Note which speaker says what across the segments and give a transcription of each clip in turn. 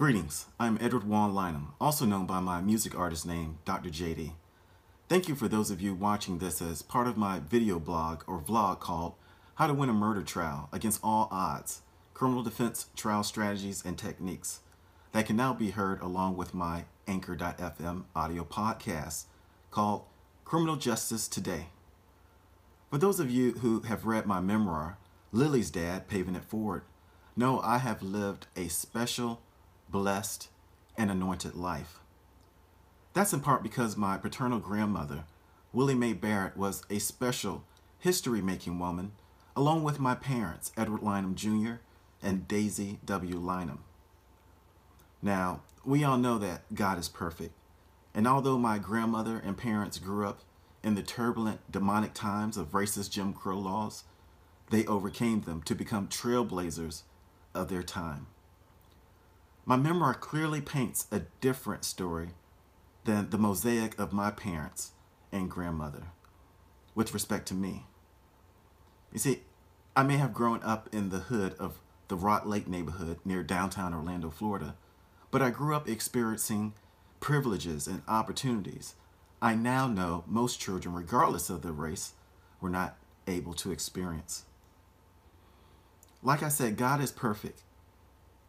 Speaker 1: Greetings, I'm Edward Juan Lynum, also known by my music artist name, Dr. JD. Thank you for those of you watching this as part of my video blog or vlog called How to Win a Murder Trial Against All Odds, Criminal Defense Trial Strategies and Techniques that can now be heard along with my Anchor.fm audio podcast called Criminal Justice Today. For those of you who have read my memoir, Lily's Dad, Paving It Forward, know I have lived a special blessed, and anointed life. That's in part because my paternal grandmother, Willie Mae Barrett, was a special history making woman, along with my parents, Edward Lynum Jr. and Daisy W. Lynum. Now, we all know that God is perfect, and although my grandmother and parents grew up in the turbulent, demonic times of racist Jim Crow laws, they overcame them to become trailblazers of their time. My memoir clearly paints a different story than the mosaic of my parents and grandmother with respect to me. You see, I may have grown up in the hood of the Rot Lake neighborhood near downtown Orlando, Florida, but I grew up experiencing privileges and opportunities I now know most children, regardless of their race, were not able to experience. Like I said, God is perfect,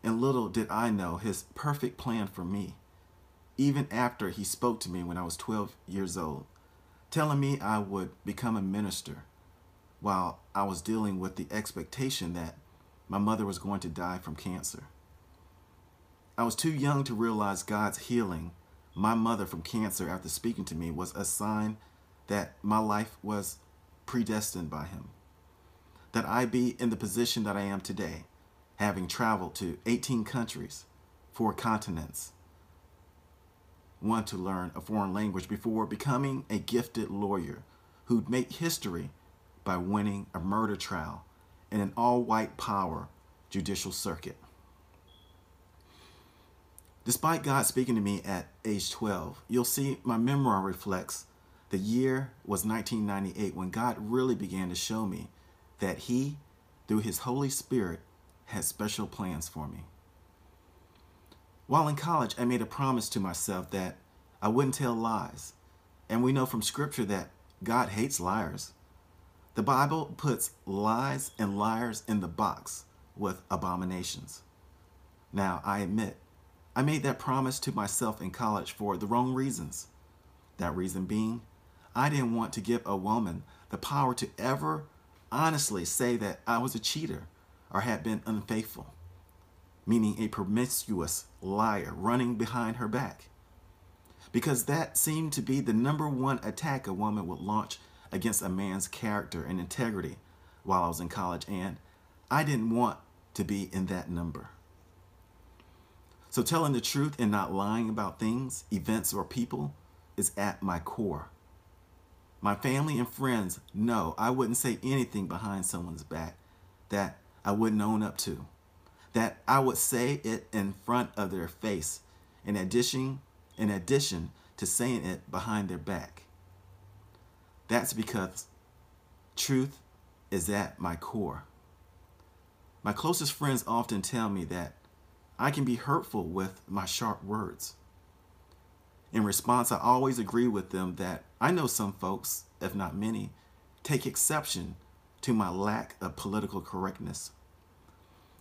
Speaker 1: and little did I know his perfect plan for me, even after he spoke to me when I was 12 years old, telling me I would become a minister while I was dealing with the expectation that my mother was going to die from cancer. I was too young to realize God's healing my mother from cancer after speaking to me was a sign that my life was predestined by him. That I be in the position that I am today having traveled to 18 countries, four continents, one to learn a foreign language before becoming a gifted lawyer who'd make history by winning a murder trial in an all-white power judicial circuit. Despite God speaking to me at age 12, you'll see my memoir reflects the year was 1998 when God really began to show me that He, through His Holy Spirit, had special plans for me. While in college, I made a promise to myself that I wouldn't tell lies. And we know from Scripture that God hates liars. The Bible puts lies and liars in the box with abominations. Now, I admit, I made that promise to myself in college for the wrong reasons. That reason being, I didn't want to give a woman the power to ever honestly say that I was a cheater or had been unfaithful, meaning a promiscuous liar running behind her back. Because that seemed to be the number one attack a woman would launch against a man's character and integrity while I was in college, and I didn't want to be in that number. So telling the truth and not lying about things, events, or people is at my core. My family and friends know I wouldn't say anything behind someone's back that I wouldn't own up to. That I would say it in front of their face, in addition, in addition to saying it behind their back. That's because truth is at my core. My closest friends often tell me that I can be hurtful with my sharp words. In response, I always agree with them that I know some folks, if not many, take exception to my lack of political correctness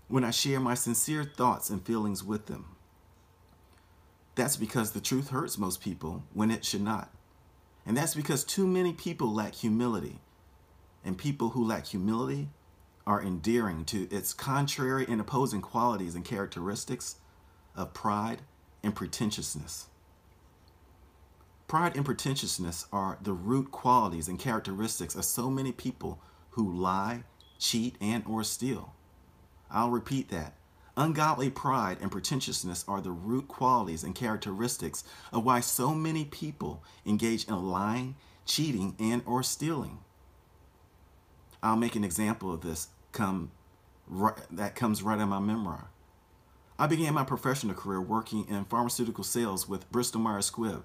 Speaker 1: when I share my sincere thoughts and feelings with them. That's because the truth hurts most people when it should not. And that's because too many people lack humility. And people who lack humility are endearing to its contrary and opposing qualities and characteristics of pride and pretentiousness. Pride and pretentiousness are the root qualities and characteristics of so many people who lie, cheat, and or steal. I'll repeat that. Ungodly pride and pretentiousness are the root qualities and characteristics of why so many people engage in lying, cheating, and or stealing. I'll make an example of this come right, that comes right in my memoir. I began my professional career working in pharmaceutical sales with Bristol Myers Squibb,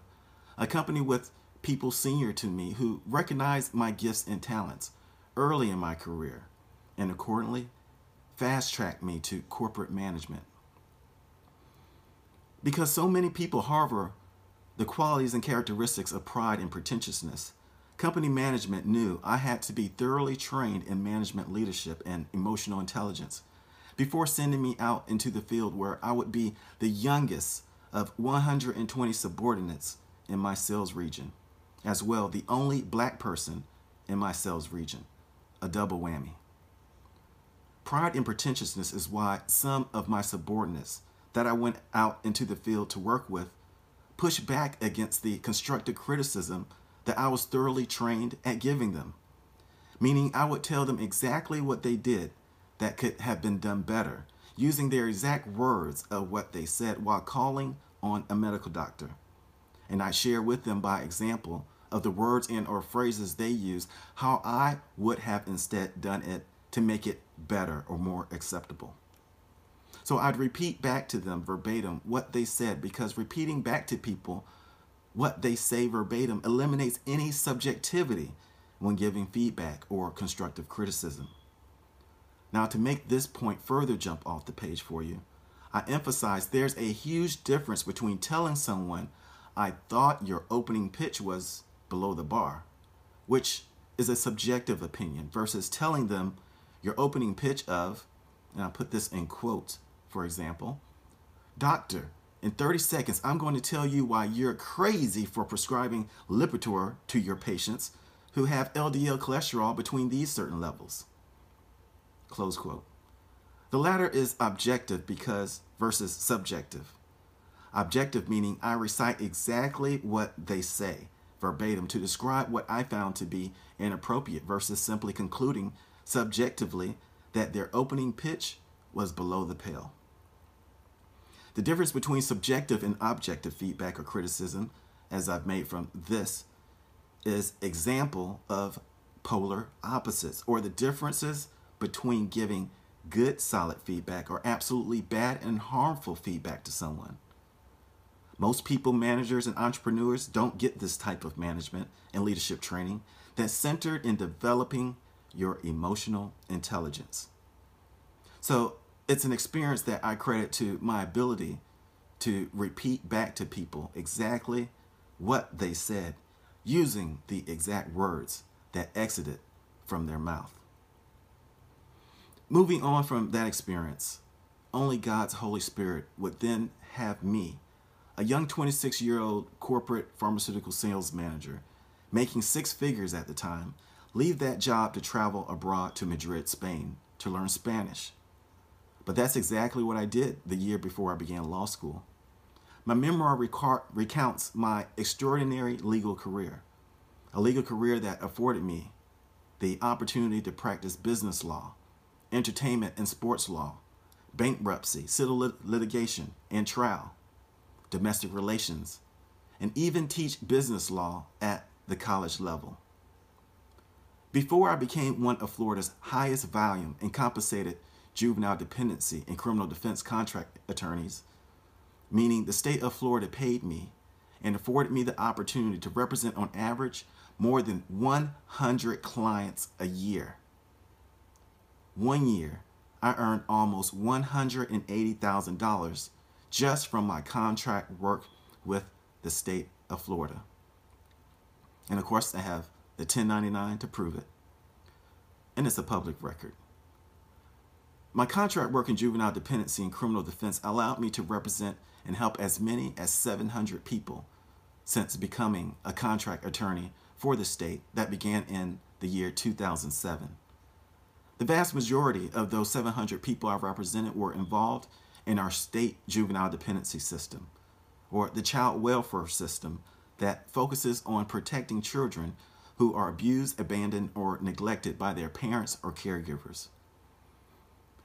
Speaker 1: a company with people senior to me who recognized my gifts and talents early in my career and accordingly fast tracked me to corporate management. Because so many people harbor the qualities and characteristics of pride and pretentiousness, company management knew I had to be thoroughly trained in management leadership and emotional intelligence before sending me out into the field where I would be the youngest of 120 subordinates in my sales region, as well the only black person in my sales region, a double whammy. Pride and pretentiousness is why some of my subordinates that I went out into the field to work with pushed back against the constructive criticism that I was thoroughly trained at giving them, meaning I would tell them exactly what they did that could have been done better, using their exact words of what they said while calling on a medical doctor. And I share with them by example of the words and or phrases they use how I would have instead done it to make it better or more acceptable. So I'd repeat back to them verbatim what they said because repeating back to people what they say verbatim eliminates any subjectivity when giving feedback or constructive criticism. Now, to make this point further jump off the page for you, I emphasize there's a huge difference between telling someone, I thought your opening pitch was below the bar, which is a subjective opinion, versus telling them your opening pitch of, and I put this in quotes, for example, Doctor, in 30 seconds, I'm going to tell you why you're crazy for prescribing Lipitor to your patients who have LDL cholesterol between these certain levels. Close quote. The latter is objective because versus subjective. Objective meaning I recite exactly what they say verbatim to describe what I found to be inappropriate versus simply concluding subjectively that their opening pitch was below the pale. The difference between subjective and objective feedback or criticism, as I've made from this, is example of polar opposites or the differences between giving good solid feedback or absolutely bad and harmful feedback to someone. Most people, managers, and entrepreneurs don't get this type of management and leadership training that's centered in developing your emotional intelligence. So it's an experience that I credit to my ability to repeat back to people exactly what they said using the exact words that exited from their mouth. Moving on from that experience, only God's Holy Spirit would then have me, a young 26 year old corporate pharmaceutical sales manager, making six figures at the time, leave that job to travel abroad to Madrid, Spain, to learn Spanish. But that's exactly what I did the year before I began law school. My memoir recounts my extraordinary legal career, a legal career that afforded me the opportunity to practice business law, entertainment and sports law, bankruptcy, civil lit litigation and trial, domestic relations, and even teach business law at the college level. Before I became one of Florida's highest volume and compensated juvenile dependency and criminal defense contract attorneys, meaning the state of Florida paid me and afforded me the opportunity to represent on average more than 100 clients a year. One year, I earned almost $180,000 just from my contract work with the state of Florida. And of course, I have the 1099 to prove it. And it's a public record. My contract work in juvenile dependency and criminal defense allowed me to represent and help as many as 700 people since becoming a contract attorney for the state that began in the year 2007. The vast majority of those 700 people I represented were involved in our state juvenile dependency system, or the child welfare system that focuses on protecting children who are abused, abandoned, or neglected by their parents or caregivers.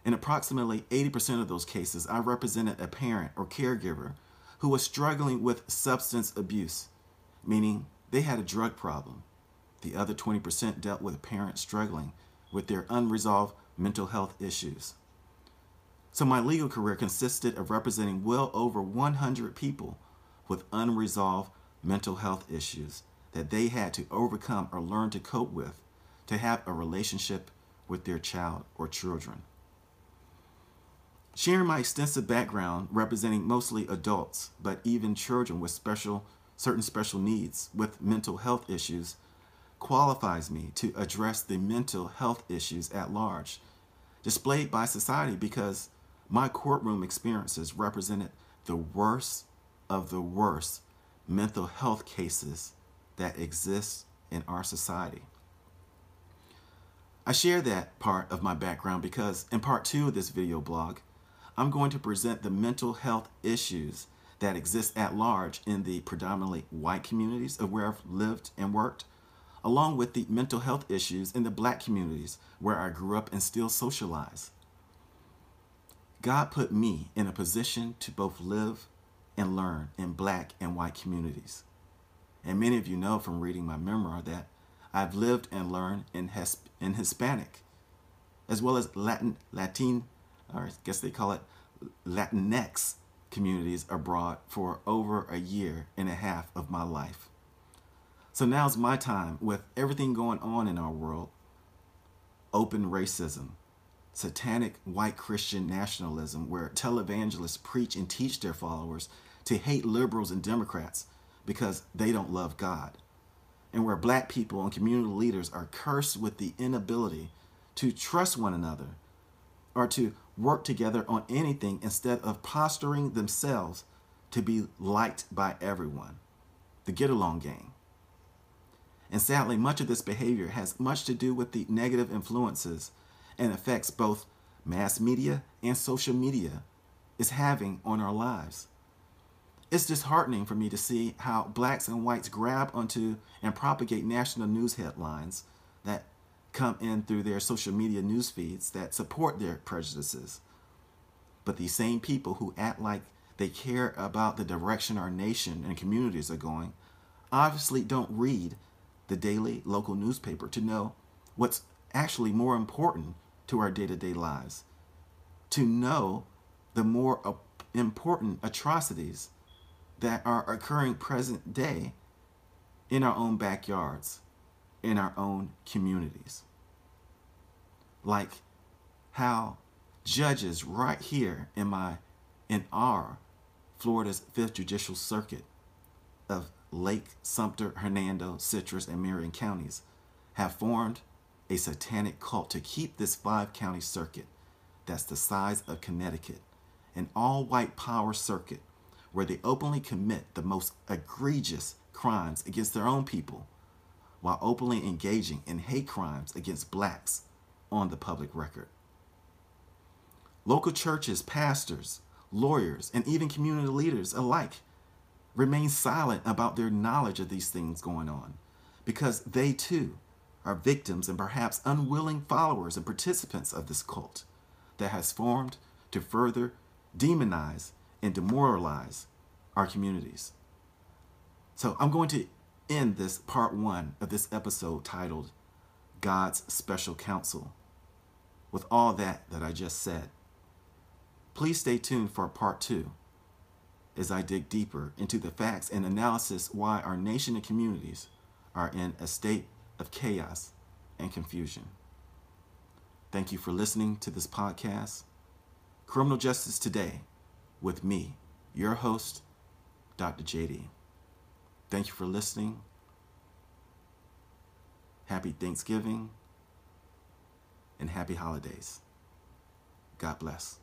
Speaker 1: In approximately 80% of those cases, I represented a parent or caregiver who was struggling with substance abuse, meaning they had a drug problem. The other 20% dealt with a parent struggling with their unresolved mental health issues. So my legal career consisted of representing well over 100 people with unresolved mental health issues that they had to overcome or learn to cope with to have a relationship with their child or children. Sharing my extensive background representing mostly adults, but even children with special certain special needs with mental health issues qualifies me to address the mental health issues at large displayed by society because my courtroom experiences represented the worst of the worst mental health cases that exist in our society. I share that part of my background because in part two of this video blog, I'm going to present the mental health issues that exist at large in the predominantly white communities of where I've lived and worked, along with the mental health issues in the black communities where I grew up and still socialize. God put me in a position to both live and learn in black and white communities. And many of you know from reading my memoir that I've lived and learned in, in Hispanic, as well as Latin, Latin, or I guess they call it Latinx communities abroad for over a year and a half of my life. So now's my time with everything going on in our world open racism, satanic white Christian nationalism, where televangelists preach and teach their followers to hate liberals and Democrats because they don't love God, and where black people and community leaders are cursed with the inability to trust one another or to work together on anything instead of posturing themselves to be liked by everyone. The get along game. And sadly, much of this behavior has much to do with the negative influences and effects both mass media and social media is having on our lives. It's disheartening for me to see how blacks and whites grab onto and propagate national news headlines that come in through their social media news feeds that support their prejudices. But these same people who act like they care about the direction our nation and communities are going obviously don't read the daily local newspaper to know what's actually more important to our day to day lives, to know the more important atrocities that are occurring present day in our own backyards in our own communities. Like how judges right here in my in our Florida's 5th Judicial Circuit of Lake, Sumter, Hernando, Citrus, and Marion counties have formed a satanic cult to keep this five county circuit that's the size of Connecticut, an all white power circuit where they openly commit the most egregious crimes against their own people while openly engaging in hate crimes against blacks on the public record. Local churches, pastors, lawyers, and even community leaders alike remain silent about their knowledge of these things going on because they too are victims and perhaps unwilling followers and participants of this cult that has formed to further demonize and demoralize our communities. So I'm going to end this part one of this episode titled God's Special Counsel with all that that I just said. Please stay tuned for part two as I dig deeper into the facts and analysis why our nation and communities are in a state of chaos and confusion. Thank you for listening to this podcast, Criminal Justice Today, with me, your host, Dr. JD. Thank you for listening. Happy Thanksgiving and happy holidays. God bless.